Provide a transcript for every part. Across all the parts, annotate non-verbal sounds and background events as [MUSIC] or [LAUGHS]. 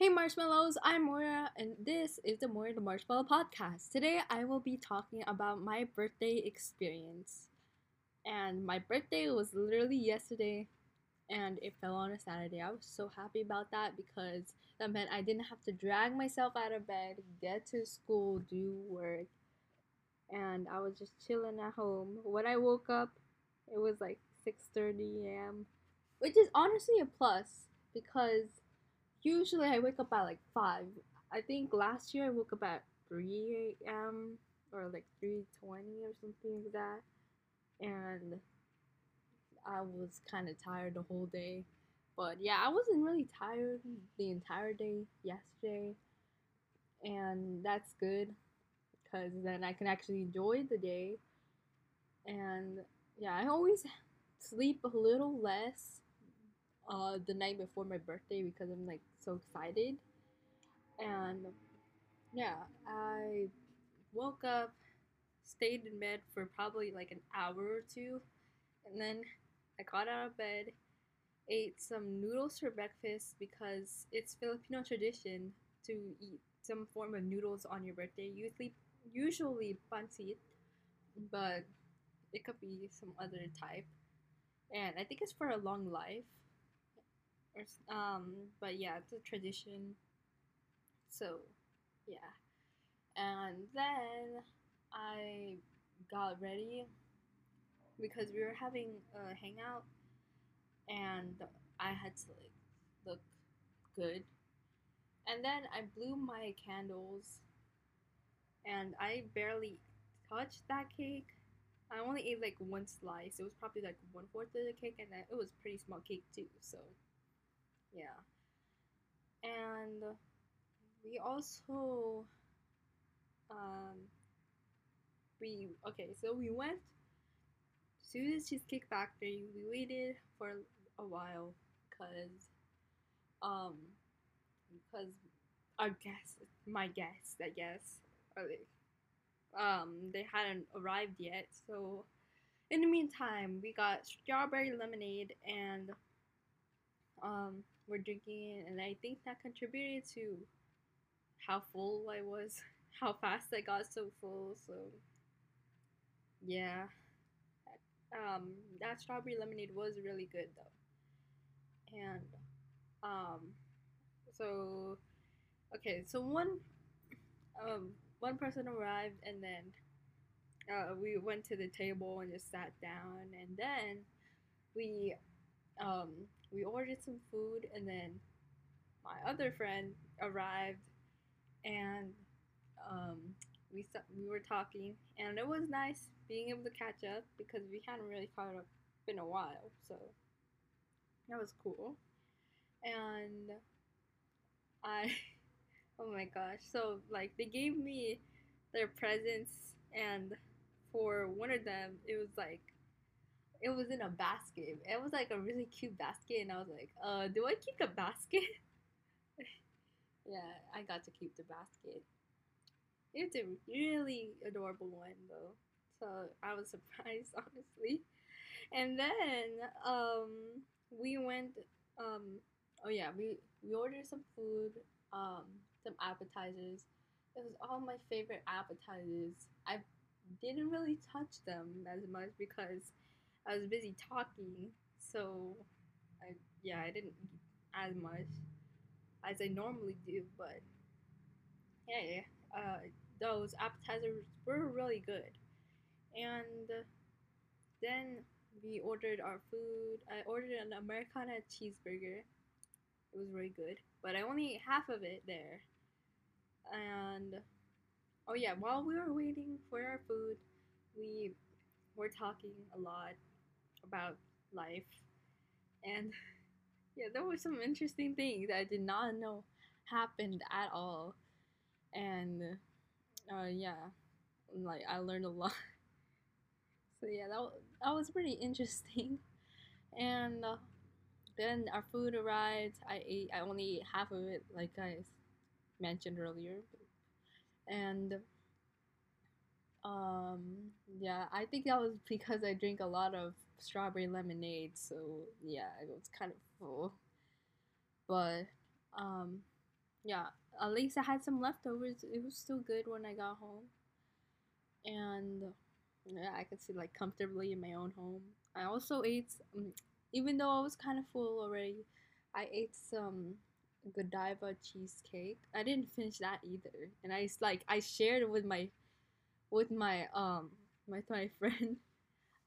Hey marshmallows, I'm Moira and this is the Moira the Marshmallow podcast. Today I will be talking about my birthday experience. And my birthday was literally yesterday and it fell on a Saturday. I was so happy about that because that meant I didn't have to drag myself out of bed, get to school, do work. And I was just chilling at home. When I woke up, it was like 6:30 a.m., which is honestly a plus because usually I wake up at like five. I think last year I woke up at three a.m. or like three twenty or something like that, and I was kind of tired the whole day. But yeah, I wasn't really tired the entire day yesterday, and that's good because then I can actually enjoy the day. And yeah, I always sleep a little less uh, the night before my birthday because I'm like so excited. And yeah, I woke up, stayed in bed for probably like an hour or two, and then I got out of bed, ate some noodles for breakfast because it's Filipino tradition to eat some form of noodles on your birthday. Usually, usually pancit, but it could be some other type. And I think it's for a long life um but yeah it's a tradition. So yeah. And then i got ready because we were having a hangout and i had to like look good. And then i blew my candles and i barely touched that cake. I only ate like one slice. It was probably like one fourth of the cake and it was pretty small cake too so yeah. And we also um we okay, so we went to the Cheesecake Factory. We waited for a while because um because our guests my guests I guess or um they hadn't arrived yet so in the meantime we got strawberry lemonade and um were drinking it, and I think that contributed to how full I was, [LAUGHS] how fast I got so full. So yeah, um, that strawberry lemonade was really good though, and um, so okay, so one um one person arrived and then uh, we went to the table and just sat down and then we um we ordered some food and then my other friend arrived and um, we we were talking and it was nice being able to catch up because we hadn't really caught up in a while so that was cool. And I [LAUGHS] oh my gosh so like they gave me their presents and for one of them it was like it was in a basket. It was like a really cute basket, and I was like, uh, do I keep the basket? [LAUGHS] yeah, I got to keep the basket. It's a really adorable one though, so I was [LAUGHS] surprised honestly. And then um, we went. Um, oh yeah, we we ordered some food, um, some appetizers. It was all my favorite appetizers. I didn't really touch them as much because I was busy talking, so I yeah I didn't eat as much as I normally do, but yeah, uh, those appetizers were really good, and then we ordered our food. I ordered an Americana cheeseburger. It was really good, but I only ate half of it there. And oh yeah, while we were waiting for our food, we were talking a lot about life. And yeah, there were some interesting things I did not know happened at all. And uh, yeah, like I learned a lot. [LAUGHS] So yeah, that, that was pretty interesting. And uh, then our food arrived. I ate. I only ate half of it, like I mentioned earlier. And um, yeah, I think that was because I drink a lot of strawberry lemonade, so yeah, it was kind of full. But um, yeah, at least I had some leftovers. It was still good when I got home, and yeah, I could sit like comfortably in my own home. I also ate, even though I was kind of full already, I ate some Godiva cheesecake. I didn't finish that either, and I like I shared it with my, with my um with my [LAUGHS] friend.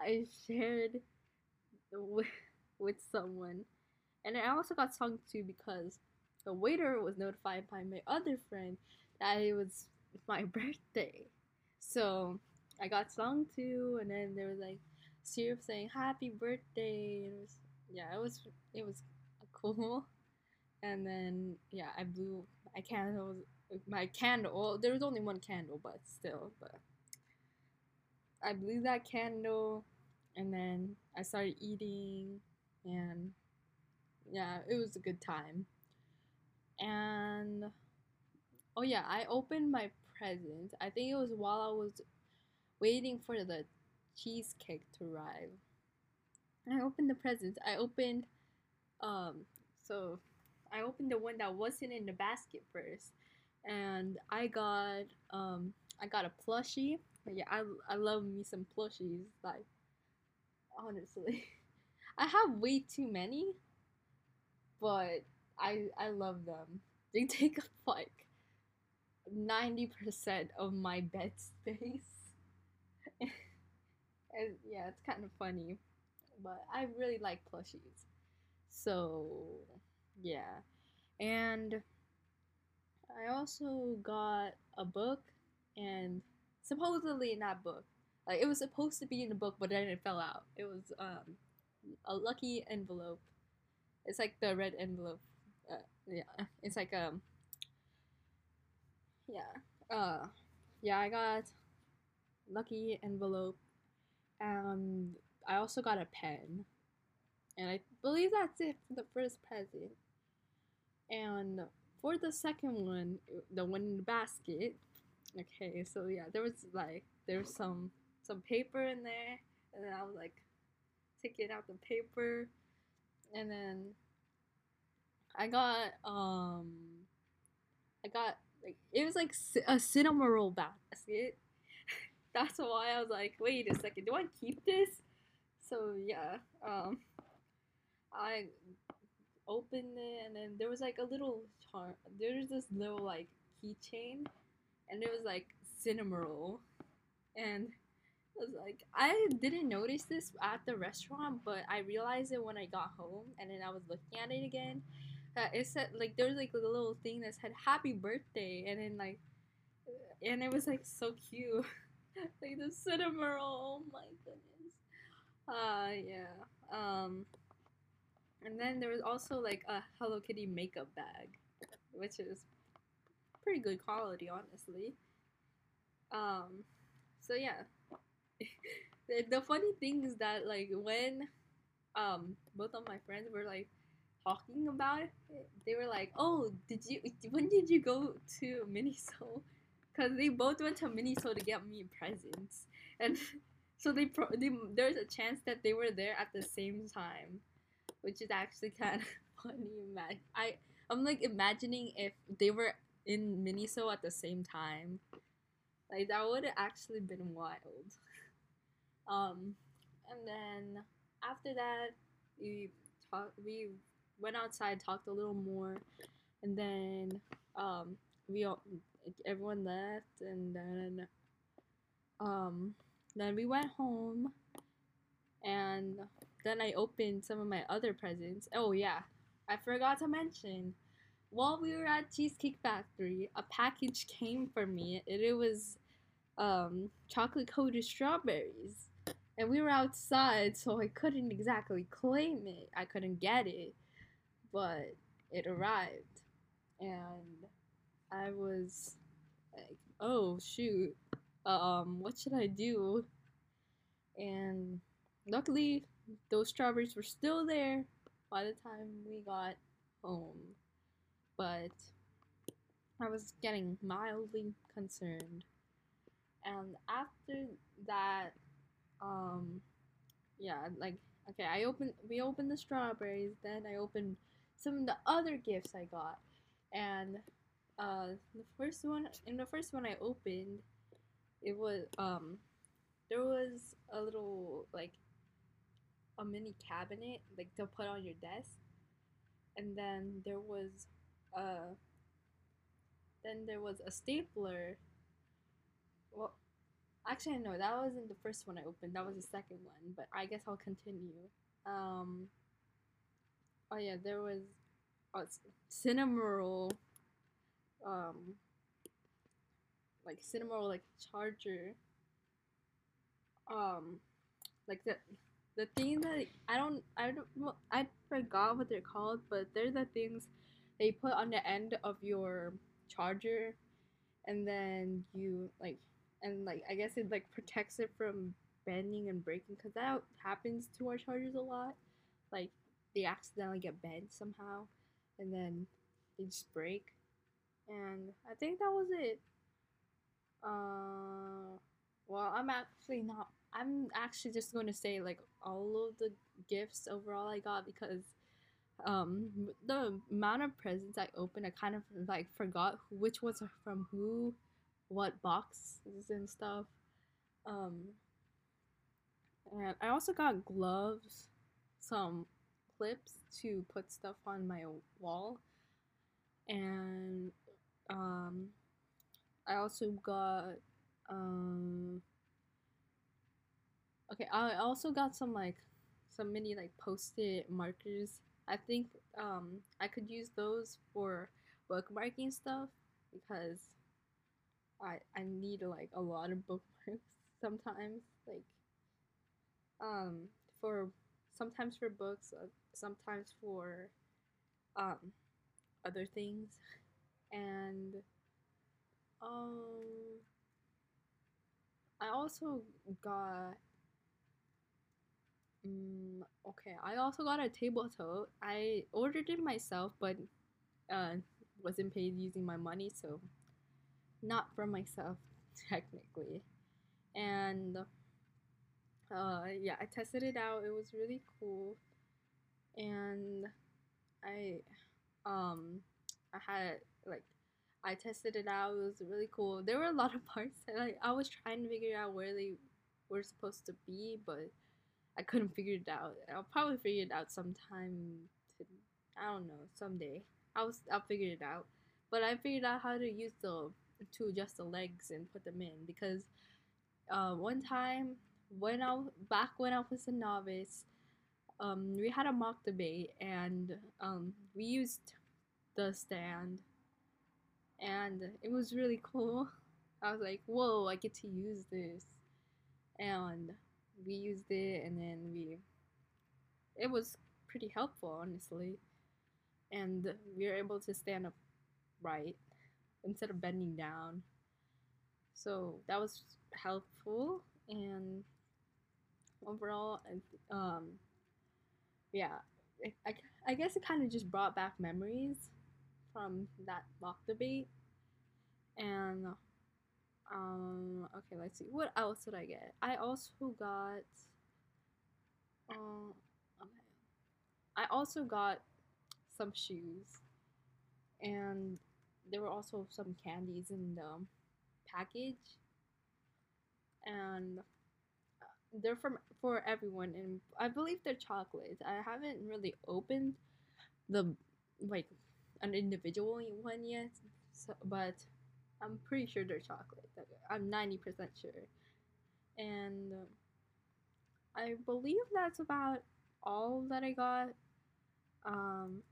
I shared with with someone, and I also got stung to because the waiter was notified by my other friend that it was my [LAUGHS] birthday. So I got sung to, and then there was like syrup saying "Happy Birthday." It was yeah, it was it was [LAUGHS] cool. And then yeah, I blew my candles. My candle. There was only one candle, but still, but I blew that candle, and then I started eating, and yeah, it was a good time. And oh yeah, I opened my present. I think it was while I was waiting for the cheesecake to arrive. I opened the presents. I opened um so I opened the one that wasn't in the basket first. And I got um I got a plushie. Yeah, I I love me some plushies like honestly. [LAUGHS] I have way too many, but I I love them. [LAUGHS] They take up like ninety percent of my bed space. [LAUGHS] and yeah, it's kind of funny, but I really like plushies. So yeah, and I also got a book, and supposedly in that book, like it was supposed to be in the book, but then it fell out. It was um a lucky envelope. It's like the red envelope. Uh, yeah, it's like um. Yeah. Uh, yeah. I got lucky envelope, and I also got a pen, and I believe that's it for the first present. And for the second one, the one in the basket. Okay, so yeah, there was like there's some some paper in there, and then I was like taking out the paper, and then I got um I got like it was like a Cinnamoroll basket. [LAUGHS] That's why I was like, wait a second, do I keep this? So yeah, um, I opened it and then there was like a little char. There was this little like keychain, and it was like Cinnamoroll, and I was like, I didn't notice this at the restaurant, but I realized it when I got home, and then I was looking at it again. It said like there was like a little thing that said "Happy Birthday," and then like, and it was like so cute, [LAUGHS] like the cinema roll. Oh my goodness. Uh yeah. Um. And then there was also like a Hello Kitty makeup bag, which is pretty good quality, honestly. Um. So yeah, [LAUGHS] the, the funny thing is that like when um both of my friends were like talking about it, they were like, "Oh, did you? When did you go to Miniso?" [LAUGHS] Because they both went to Miniso to get me presents, and [LAUGHS] so they, pro- they there's a chance that they were there at the same time, which is actually kind of funny. Imagine I I'm like imagining if they were in Miniso at the same time, like that would have actually been wild. [LAUGHS] Um, and then after that, we talked. We went outside, talked a little more, and then um, we all everyone left, and then um, then we went home, and then I opened some of my other presents. Oh yeah, I forgot to mention. While we were at Cheesecake Factory, a package came for me. and it was um, chocolate coated strawberries and we were outside, so I couldn't exactly claim it. I couldn't get it, but it arrived, and I was like, "Oh shoot, um, what should I do?" And luckily, those strawberries were still there by the time we got home, but I was getting mildly concerned. And after that, um yeah like okay i opened we opened the strawberries then i opened some of the other gifts i got and uh, the first one in the first one I opened, it was um, there was a little like a mini cabinet like to put on your desk, and then there was uh, then there was a stapler. Well, actually no, that wasn't the first one I opened. That was the second one, but I guess I'll continue. Um. Oh yeah, there was oh, Cinnamoroll um like cinema like charger um like the the thing that I don't I don't I forgot what they're called, but they're the things they put on the end of your charger and then you like and like I guess it like protects it from bending and breaking because that happens to our chargers a lot. Like they accidentally get bent somehow and then they just break and I think that was it. Uh, well, I'm actually not. I'm actually just going to say like all of the gifts overall I got because um the amount of presents I opened, I kind of like forgot which ones are from who, what boxes and stuff. Um, and I also got gloves, some clips to put stuff on my wall, and um, I also got um. Okay, I also got some like some mini like post-it markers. I think um I could use those for bookmarking stuff because I I need like a lot of [LAUGHS] bookmarks sometimes like um for sometimes for books uh, sometimes for um other things. And um I also got um, okay I also got a table tote I ordered it myself but uh wasn't paid using my money so not for myself [LAUGHS] technically and uh yeah I tested it out it was really cool and I um I had like I tested it out. It was really cool. There were a lot of [LAUGHS] parts that like I was trying to figure out where they were supposed to be, but I couldn't figure it out. I'll probably figure it out sometime. To, I don't know someday. I'll I'll figure it out. But I figured out how to use the to adjust the legs and put them in because uh, one time when I back when I was a novice, um, we had a mock debate and um, we used the stand and it was really cool. [LAUGHS] I was like, whoa, I get to use this. And we used it, and then we, it was pretty helpful, honestly. And we were able to stand up right instead of bending down. So that was helpful, and overall, um, yeah, I, I guess it kind of just brought back memories from that mock debate. And um okay, let's see. What else did I get? I also got um okay. I also got some shoes and there were also some candies in the package and uh, they're from for everyone and I believe they're chocolates. I haven't really opened the like an individual one yet, so, but I'm pretty sure they're chocolate. I'm 90% sure. And I believe that's about all that I got. Um,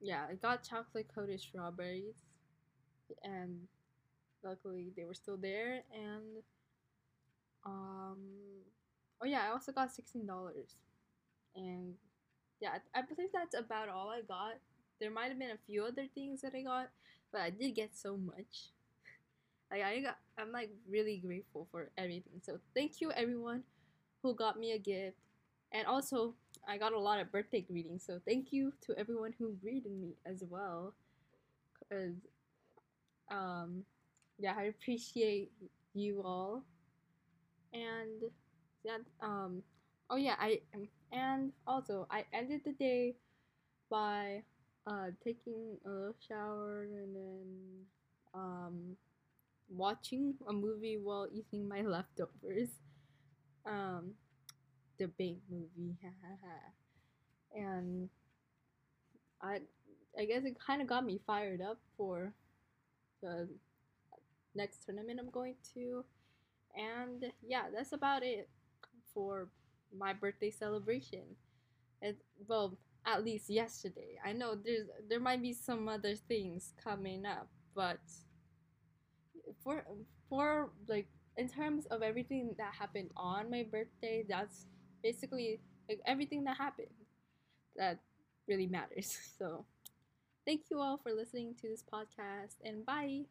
yeah, I got chocolate coated strawberries, and luckily they were still there. And um, oh yeah, I also got sixteen dollars, and yeah, I believe that's about all I got. There might have been a few other things that I got, but I did get so much. [LAUGHS] Like I got, I'm like really grateful for everything. So thank you everyone who got me a gift, and also I got a lot of birthday greetings. So thank you to everyone who greeted me as well, cause um yeah I appreciate you all, and that um oh yeah I and also I ended the day by uh, taking a shower and then um, watching a movie while eating my [LAUGHS] leftovers. Um, the big movie, and I, I guess it kind of got me fired up for the next tournament I'm going to, and yeah, that's about it for my birthday celebration. It well, at least yesterday. I know there's there might be some other things coming up, but for for like in terms of everything that happened on my birthday, that's basically like everything that happened that really matters. [LAUGHS] So, thank you all for listening to this podcast and bye.